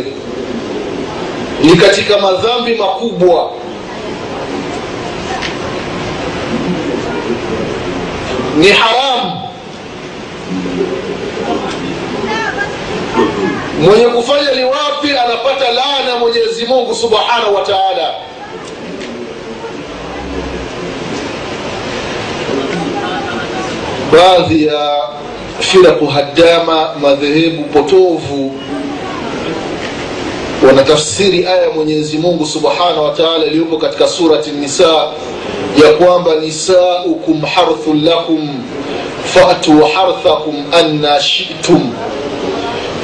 lkabair ni katika madhambi makubwa. Ni haramu mwenye kufanya liwapi anapata laana mwenyezi mungu subhanahu wa taala? Baadhi ya firaku hadama madhehebu potovu wanatafsiri aya ya mwenyezi mungu subhanahu wa iliyopo katika surati nisa ya kwamba nisaukum harthun lakum fatu harthakum anna shitum.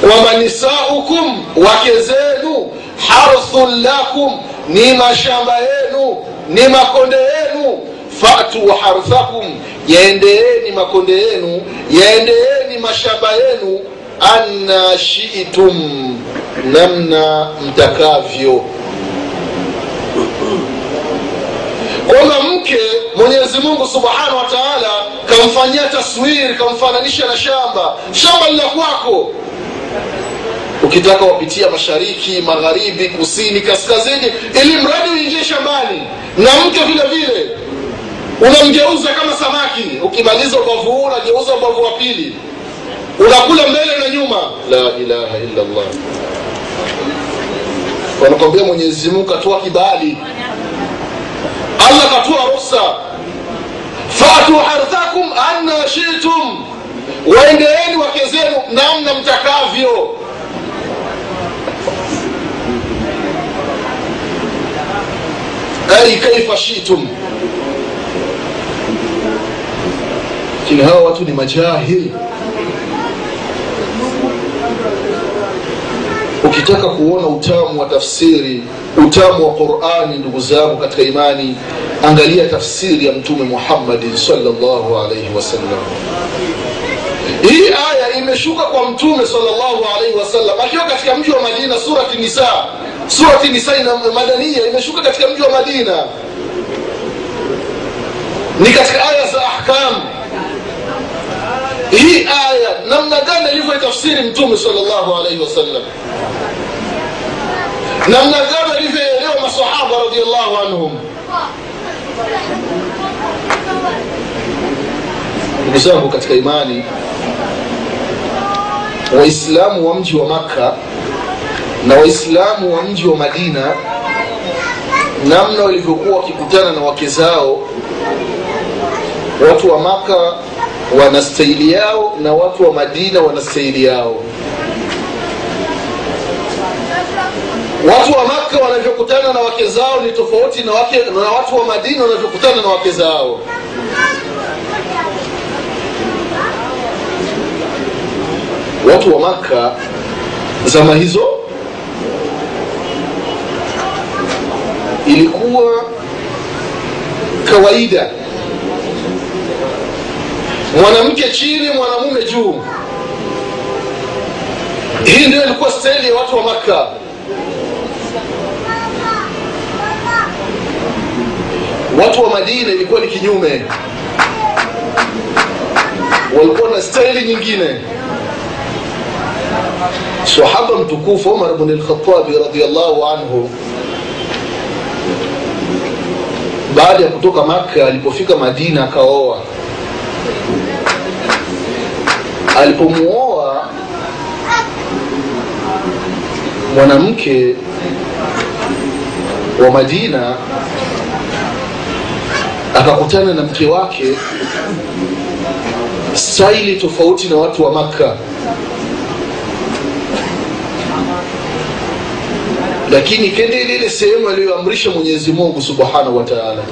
Kwamba nisaukum wake zenu harthun lakum ni mashamba yenu ni makonde yenu fatu harthakum yaendeeni makonde yenu yaendeeni mashamba yenu anna shitum namna mtakavyo. Kwamba mke mwenyezi mungu subhanahu wa taala kamfanyia taswiri kamfananisha na shamba. Shamba lila kwako. Ukitaka wapitia mashariki magharibi kusini kaskazini ili mradi uingie shambani. Na mke vile vile unamgeuza kama samaki. Ukimaliza ubavu huu unageuza ubavu wa pili. Unakula mbele na nyuma. La ilaha illa llah wanakwambia mwenyezi mungu katoa kibali. Allah katoa rusa fatu harthakum anna shitum. Waendeeni wake zenu namna mtakavyo. Ai kaifa shitum? Lakini hawa watu ni majahili ukitaka kuona utamu wa tafsiri utamu wa qurani ndugu zangu katika imani angalia tafsiri ya mtume muhammadin salllahu alaihi wasallam hii aya imeshuka kwa mtume salllahu alaihi wasallam akiwa katika mji wa madina surati nisa. Surati nisa ina madania imeshuka katika mji wa madina. Ni katika aya za ahkam. Hii aya namna gani alivyoitafsiri mtume salllahu alaihi wasallam namna gani alivyoelewa masahaba radiallahu anhum? Ndugu zangu katika imani waislamu wa mji wa makka na waislamu wa mji wa madina namna walivyokuwa wakikutana na wake zao watu wa Makka wana staili yao na watu wa madina wana staili yao watu wa maka wanavyokutana na wake zao ni tofauti na, wake, na watu wa madina wanavyokutana na wake zao. Watu wa maka zama hizo ilikuwa kawaida. Mwanamke chini mwanamume juu. Hii ndio ilikuwa staili ya watu wa makka watu wa madina ilikuwa ni kinyume. Walikuwa na staili nyingine. Sahaba mtukufu umar lkhatabi radiallahu anhu baada ya kutoka makka alipofika madina akaoa. Alipomuoa mwanamke wa madina akakutana na mke wake staili tofauti na watu wa makka. Lakini kende ile sehemu aliyoamrisha mwenyezi mungu subhanahu wa taala.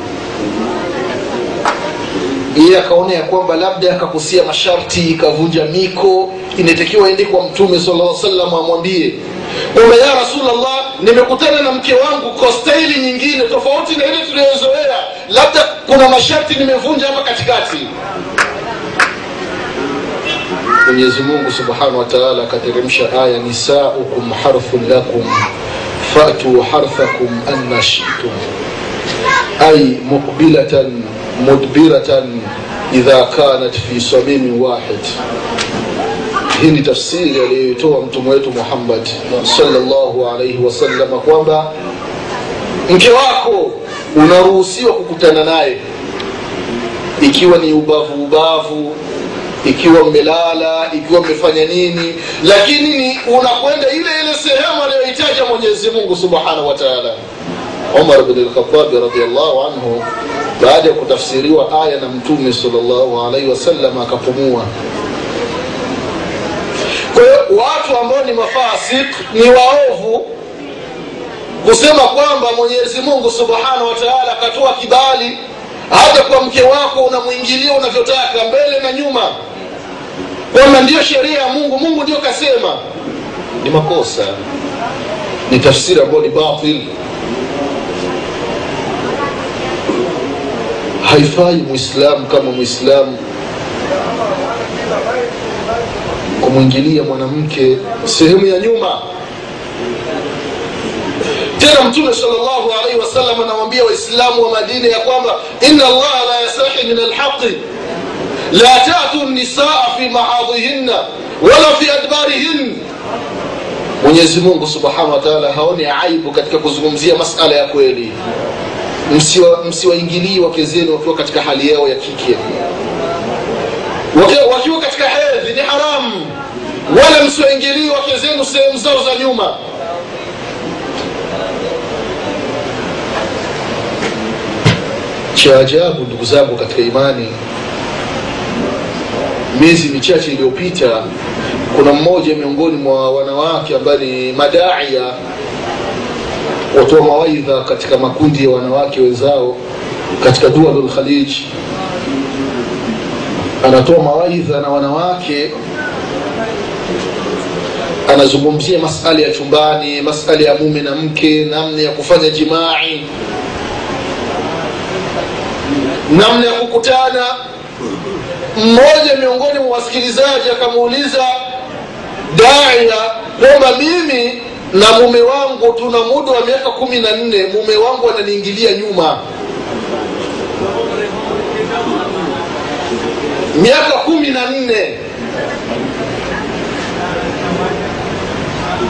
Yeye akaona ya kwamba labda akakusia masharti ikavunja miko inatakiwa ende kwa mtume sala salam amwambie kwamba ya rasulllah nimekutana na mke wangu kwa staili nyingine tofauti na ile tuliyozoea labda kuna masharti nimevunja hapa katikati. Mwenyezi mungu subhanahu wa akateremsha aya nisaukum harfun lakum fatu harthakum anna shitum ay muqbilatan mudbiratan idha kanat fi samimin wahid. Hii ni tafsiri aliyoitoa mtume wetu muhammad salllahu alaihi wasalama kwamba mke wako unaruhusiwa kukutana naye. Ikiwa ni ubavu ubavu ikiwa mmelala ikiwa mmefanya nini. Lakini ni unakwenda ile ile sehemu aliyohitaja mwenyezi mungu subhanahu wa taala. Umar bn lkhatabi radiallahu anhu baada ya kutafsiriwa aya na mtume salllahu alaihi wasallam akapumua. Kwa hiyo watu ambao ni mafasik ni waovu kusema kwamba mwenyezi mungu subhanahu wataala akatoa kibali hata kwa mke wako unamwingilia unavyotaka mbele na nyuma. Kwamba ndiyo sheria ya mungu mungu ndio kasema. Ni makosa. Ni tafsiri ambayo ni batil. Haifai mwislamu kama mwislamu kumwingilia mwanamke sehemu ya nyuma tena mtume salllahu alaihi wasallam anawambia waislamu wa madina ya kwamba ina allaha la yastahi min alhaqi la tatu nisaa fi mahadhihinna wala fi adbarihin. Mwenyezi mungu subhanahu wa haoni aibu katika kuzungumzia masala ya kweli. Msiwaingilii wake zenu wakiwa katika hali yao ya kike. Wakiwa katika hedhi ni haramu. Wala msiwaingilii wake zenu sehemu zao za nyuma cha ajabu ndugu zangu katika imani miezi michache iliyopita kuna mmoja miongoni mwa wanawake ambaye ni madaia watoa mawaidha katika makundi ya wanawake wenzao katika dualul khalij anatoa mawaidha na wanawake anazungumzia masala ya chumbani masala ya mume na mke namna ya kufanya jimai namna ya kukutana mmoja miongoni mwa wasikilizaji akamuuliza daia kwamba mimi na mume wangu tuna muda wa miaka kumi na nne mume wangu ananiingilia nyuma. Miaka kumi na nne.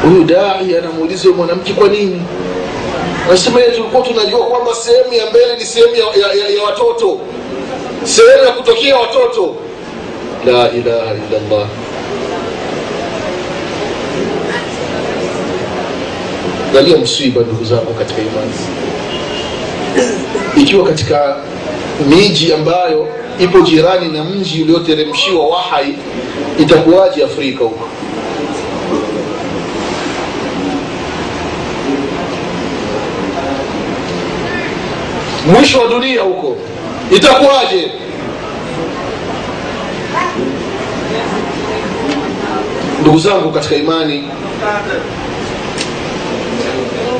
Huyu dai anamuuliza mwanamke kwa nini anasema tulikuwa tunajua kwamba sehemu ya mbele ni sehemu ya, ya, ya, ya watoto. Sehemu ya kutokea watoto. La ilaha illallah. Galia msiba ndugu zangu katika imani. Ikiwa katika miji ambayo ipo jirani na mji ulioteremshiwa wahai itakuwaje afrika huko mwisho wa dunia huko. Itakuwaje? Ndugu zangu katika imani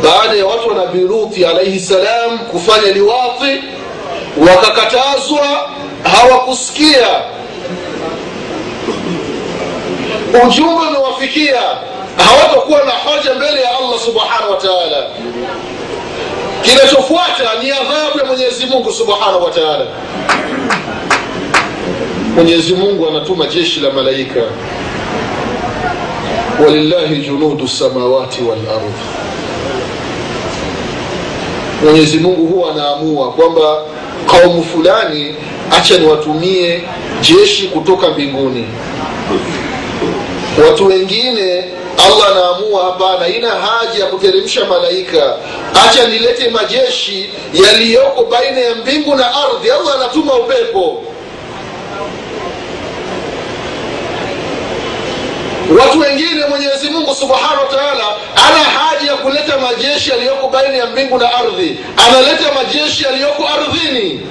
baada ya watu wa nabii luthi alaihi salam kufanya liwati wakakatazwa hawakusikia. Ujumbe umewafikia. Hawatakuwa na hoja mbele ya allah subhanahu wa taala kinachofuata ni adhabu ya mwenyezi mungu subhanahu wa taala. Mwenyezi mungu anatuma jeshi la malaika. Walillahi junudu samawati walardhi mwenyezi mungu huwa anaamua kwamba kaumu fulani acha niwatumie jeshi kutoka mbinguni. Watu wengine allah anaamua hapana ina haja ya kuteremsha malaika. Acha nilete majeshi yaliyoko baina ya mbingu na ardhi. Allah anatuma upepo. Watu wengine mwenyezi mungu subhanahu wa taala ana haja ya kuleta majeshi yaliyoko baina ya mbingu na ardhi. Analeta majeshi yaliyoko ardhini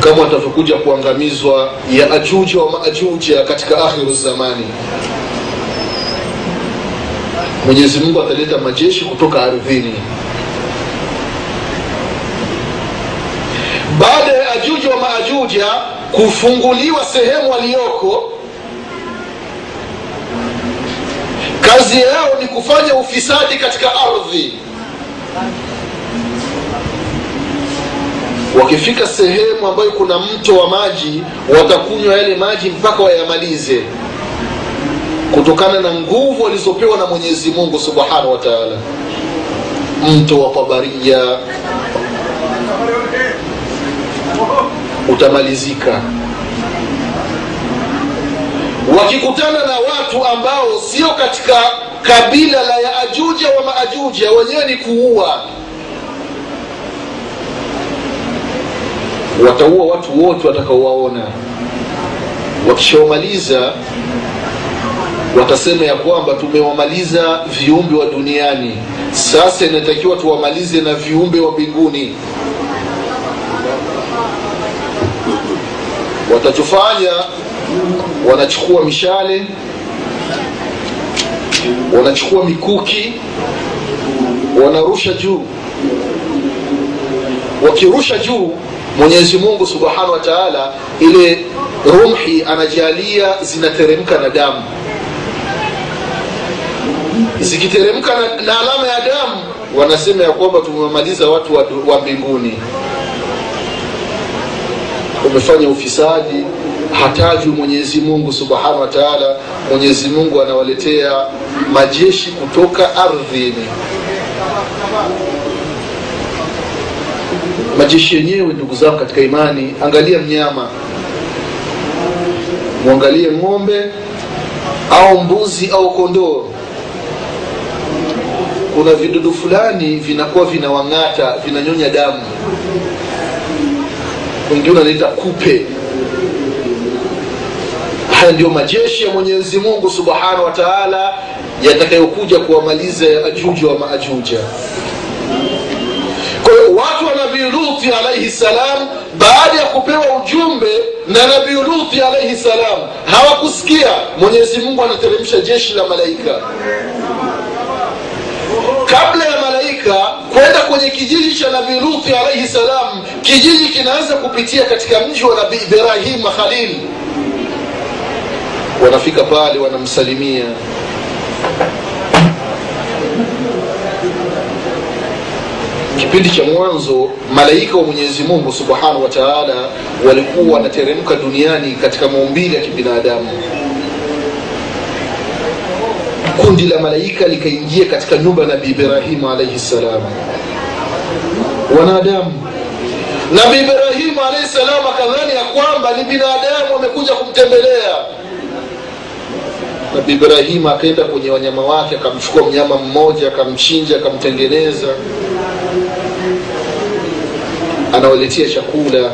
kama watavyokuja kuangamizwa ya ajuja wa maajuja katika akhiru zamani. Mwenyezi mungu ataleta majeshi kutoka ardhini. Baada ya ajuja wa maajuja kufunguliwa sehemu waliyoko kazi yao ni kufanya ufisadi katika ardhi wakifika sehemu ambayo kuna mto wa maji watakunywa yale maji mpaka wayamalize. Kutokana na nguvu walizopewa na mwenyezi mungu subhanahu wa taala. Mto wa tabaria utamalizika. Wakikutana na watu ambao sio katika kabila la yaajuja wa maajuja wenyewe ni kuua wataua watu wote watakaowaona. Wakishawamaliza watasema ya kwamba tumewamaliza viumbe wa duniani. Sasa inatakiwa tuwamalize na viumbe wa mbinguni. Watachofanya wanachukua mishale wanachukua mikuki wanarusha juu. Wakirusha juu mwenyezi mungu subhanahu wa taala ile rumhi anajalia zinateremka na damu. Zikiteremka na, na alama ya damu wanasema ya kwamba tumemaliza watu wa, wa mbinguni. Umefanya ufisadi hatajwi mwenyezi mungu subhanahu wa taala. Mwenyezi mungu anawaletea majeshi kutoka ardhini majeshi yenyewe ndugu zangu katika imani angalia mnyama. Mwangalie ng'ombe au mbuzi au kondoo. Kuna vidudu fulani vinakuwa vinawang'ata vinanyonya damu. Wengine wanaita kupe. Haya ndio majeshi ya mwenyezi mungu subhanahu wa taala yatakayokuja kuwamaliza ajuja wa maajuja kwa hiyo watu wa nabii alaihi salam baada ya kupewa ujumbe na nabii luthi alaihi salam. Hawakusikia. Mwenyezi mungu anateremsha jeshi la malaika. Kabla ya malaika kwenda kwenye kijiji cha nabii luthi alaihi salam kijiji kinaanza kupitia katika mji wa nabii ibrahim khalil. Wanafika pale wanamsalimia kipindi cha mwanzo malaika wa mwenyezi mungu subhanahu wa taala walikuwa wanateremka duniani katika maumbili ya kibinadamu. Kundi la malaika likaingia katika nyumba ya nabii ibrahimu alaihi ssalam wanadamu. Nabii ibrahimu alaihi salam akadhani ya kwamba ni binadamu wamekuja kumtembelea. Nabii ibrahimu akaenda kwenye wanyama wake akamchukua mnyama mmoja akamchinja akamtengeneza anawaletea chakula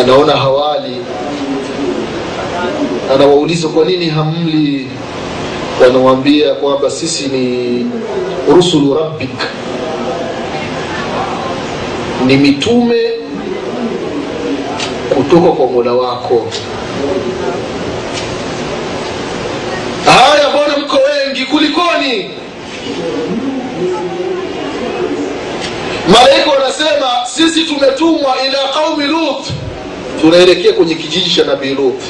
anaona hawali. Anawauliza kwa nini hamli? Wanawambia kwamba sisi ni rusulu rabbik ni mitume kutoka kwa mola wako. Haya mbona mko wengi kulikoni malaika wanasema sisi tumetumwa ila qaumi lut. Tunaelekea kwenye kijiji cha nabii lut.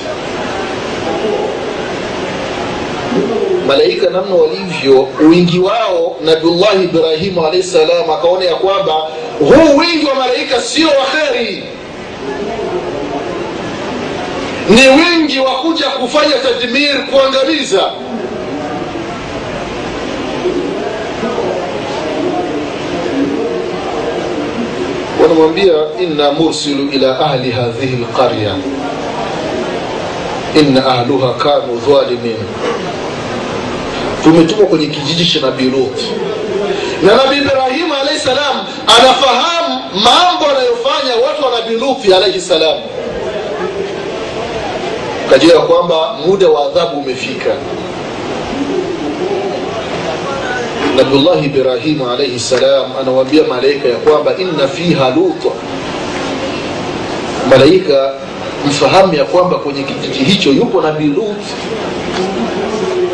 Malaika namna walivyo wingi wao nabiullahi ibrahimu alahi salam akaona ya kwamba huu wingi wa malaika sio waheri ni wingi wa kuja kufanya tadmir kuangamiza wanamwambia inna mursilu ila ahli hadhihi lqarya inna ahluha kanu dhalimin tumetumwa kwenye kijiji cha nabii lut. Na nabii ibrahimu alaihi salam anafahamu mambo anayofanya watu wa nabii luthi alaihi salam. Kajua ya kwamba muda wa adhabu umefika nabiullahi ibrahimu alaihi salam anawaambia malaika ya kwamba inna fiha luta malaika mfahamu ya kwamba kwenye kijiji hicho yupo nabii lut.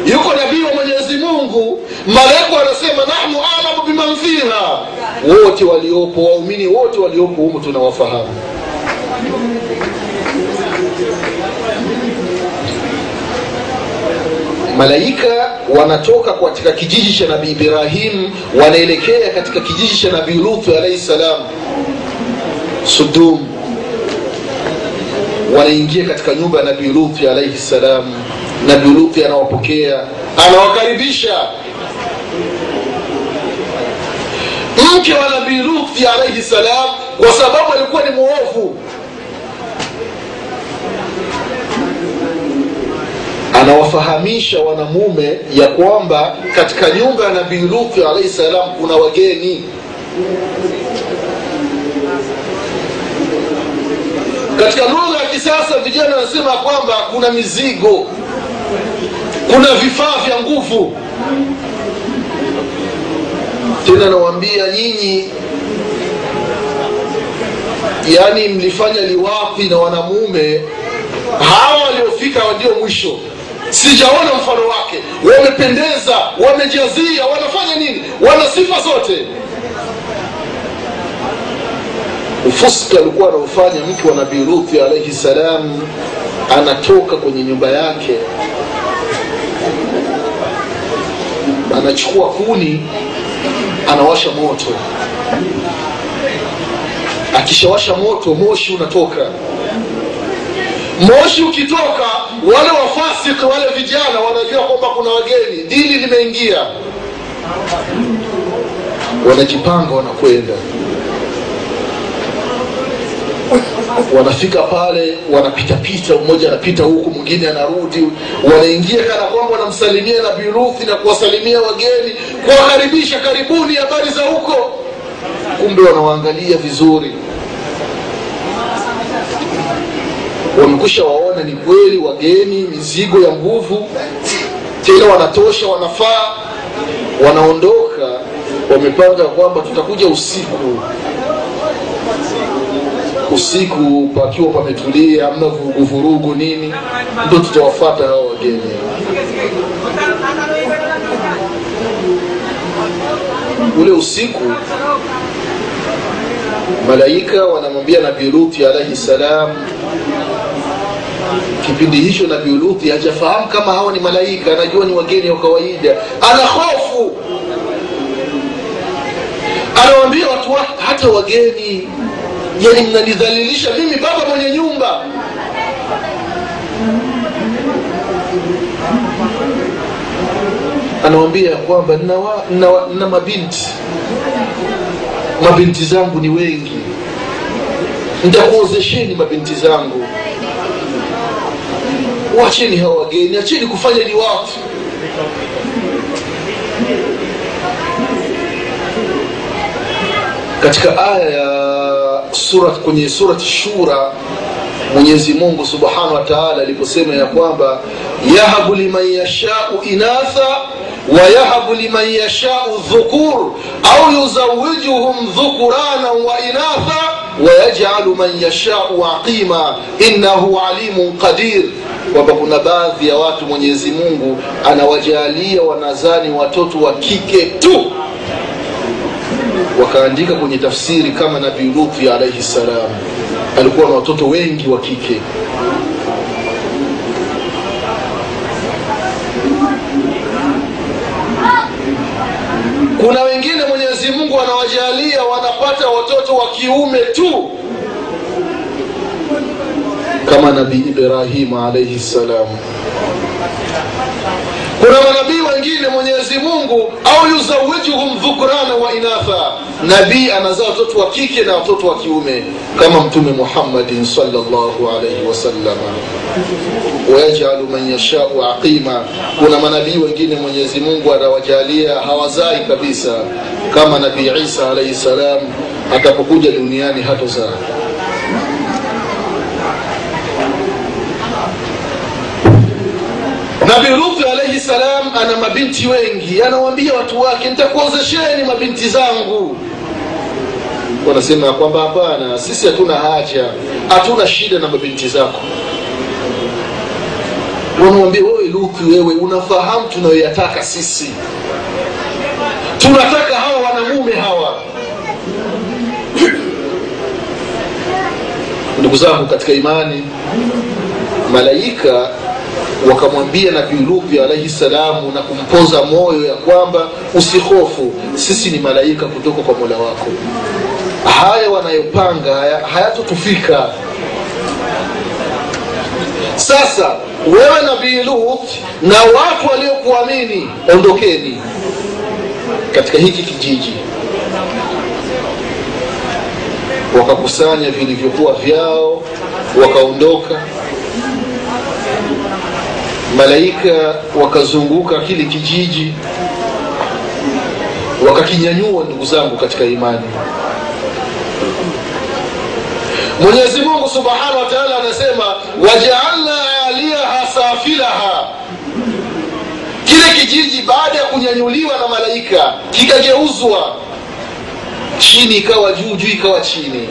Yuko nabii wa mwenyezi mungu. Malaika wanasema nahnu alamu biman fiha. Wote waliopo waumini wote waliopo humu tunawafahamu malaika wanatoka katika kijiji cha nabii ibrahim wanaelekea katika kijiji cha nabii lutu alaihi salam sudum. Wanaingia katika nyumba ya nabii luthi alaihi salam. Nabii luthi anawapokea anawakaribisha. Mke wa nabii luthi alaihi salam kwa sababu alikuwa ni mwovu anawafahamisha wanamume ya kwamba katika nyumba ya nabii luthi alaihi salam kuna wageni. Katika lugha ya kisasa vijana wanasema kwamba kuna mizigo kuna vifaa vya nguvu. Tena nawaambia nyinyi yani mlifanya liwapi na wanamume? Hawa waliofika ndio mwisho sijaona mfano wake. Wamependeza wamejazia wanafanya nini? Wana sifa zote. Ufuski alikuwa anaofanya mke wa nabii luthi alaihi salam anatoka kwenye nyumba yake anachukua kuni anawasha moto. Akishawasha moto moshi unatoka. Moshi ukitoka wale wafasiki wale vijana wanajua kwamba kuna wageni. Dini limeingia. Wanajipanga wanakwenda. Wanafika pale wanapitapita mmoja anapita huku mwingine anarudi. Wanaingia kana kwamba wanamsalimia nabii ruthi na kuwasalimia wageni kuwakaribisha. Karibuni habari za huko. Kumbe wanawaangalia vizuri wamekwisha waona ni kweli wageni mizigo ya nguvu tena wanatosha wanafaa. Wanaondoka wamepanga kwamba tutakuja usiku. Usiku pakiwa pametulia amna vuruguvurugu nini ndo tutawafata hao wageni. Ule usiku malaika wanamwambia nabii luthi alaihi salam kipindi hicho nabii luthi hajafahamu kama hawa ni malaika anajua ni wageni wa kawaida. Ana hofu. Anawambia watu wake hata wageni. Yani mnanidhalilisha mimi baba mwenye nyumba. Anawambia ya kwamba nina, wa, nina, nina mabinti. Mabinti zangu ni wengi. Ntakuozesheni mabinti zangu wacheni hawa wageni acheni kufanya ni watu katika aya ya surat kwenye surati shura mwenyezi mungu subhanahu wa aliposema ya kwamba yahabu liman yashau inatha wayahabu liman yashau dhukur au yuzawijuhum dhukurana wa inatha wayajalu man yashau aqima innahu alimun qadir kwamba kuna baadhi ya watu mwenyezi mungu anawajalia wanazani watoto wa kike tu. Wakaandika kwenye tafsiri kama nabii luthi alaihi salam. Alikuwa na watoto wengi wa kike. Kuna wengine mwenyezi mungu anawajalia wanapata watoto wa kiume tu kama nabii ibrahima alaihi salam. Kuna manabii wengine mwenyezi mungu au yuzawijuhum dhukrana wa inatha. Nabii anazaa watoto wa kike na watoto wa kiume kama mtume muhammadin salllahu alaihi wasalama wayajalu man yashau aqima. Kuna manabii wengine mwenyezi mungu anawajalia hawazai kabisa kama nabii isa alaihi salam. Atakapokuja duniani hatozaa nabii luthi alaihi salam ana mabinti wengi anawaambia watu wake nitakuozesheni mabinti zangu. Wanasema kwamba hapana sisi hatuna haja hatuna shida na mabinti zako. Wanamwambia wewe luthi wewe unafahamu tunayoyataka sisi. Tunataka hawa wanamume hawa. Ndugu zangu katika imani malaika wakamwambia nabii luthi alaihi salamu na kumpoza moyo ya kwamba usihofu sisi ni malaika kutoka kwa mola wako. Haya wanayopanga haya- hayatotufika. Sasa wewe nabii lut na watu waliokuamini ondokeni katika hiki kijiji. Wakakusanya vilivyokuwa vyao wakaondoka malaika wakazunguka kile kijiji wakakinyanyua ndugu zangu katika imani. Mwenyezi mungu subhanahu wa anasema wajaalna aliaha safilaha. Kile kijiji baada ya kunyanyuliwa na malaika kikageuzwa. Chini ikawa juu juu ikawa chini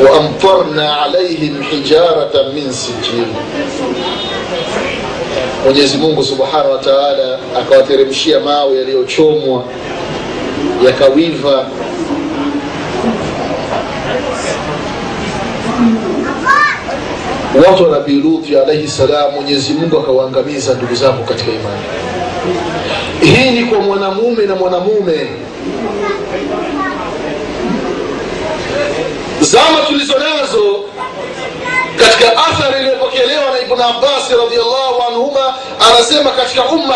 waamtarna alaihim hijaratan min sijil mwenyezi mungu subhanahu wa taala akawateremshia mawe yaliyochomwa yakawiva. Watu wa nabii luthi alaihi salam mwenyezi mungu akawaangamiza ndugu zangu katika imani. Hii ni kwa mwanamume na mwanamume zama tulizo nazo katika athari iliyopokelewa na ibn abbasi radiallahu anhuma anasema katika umma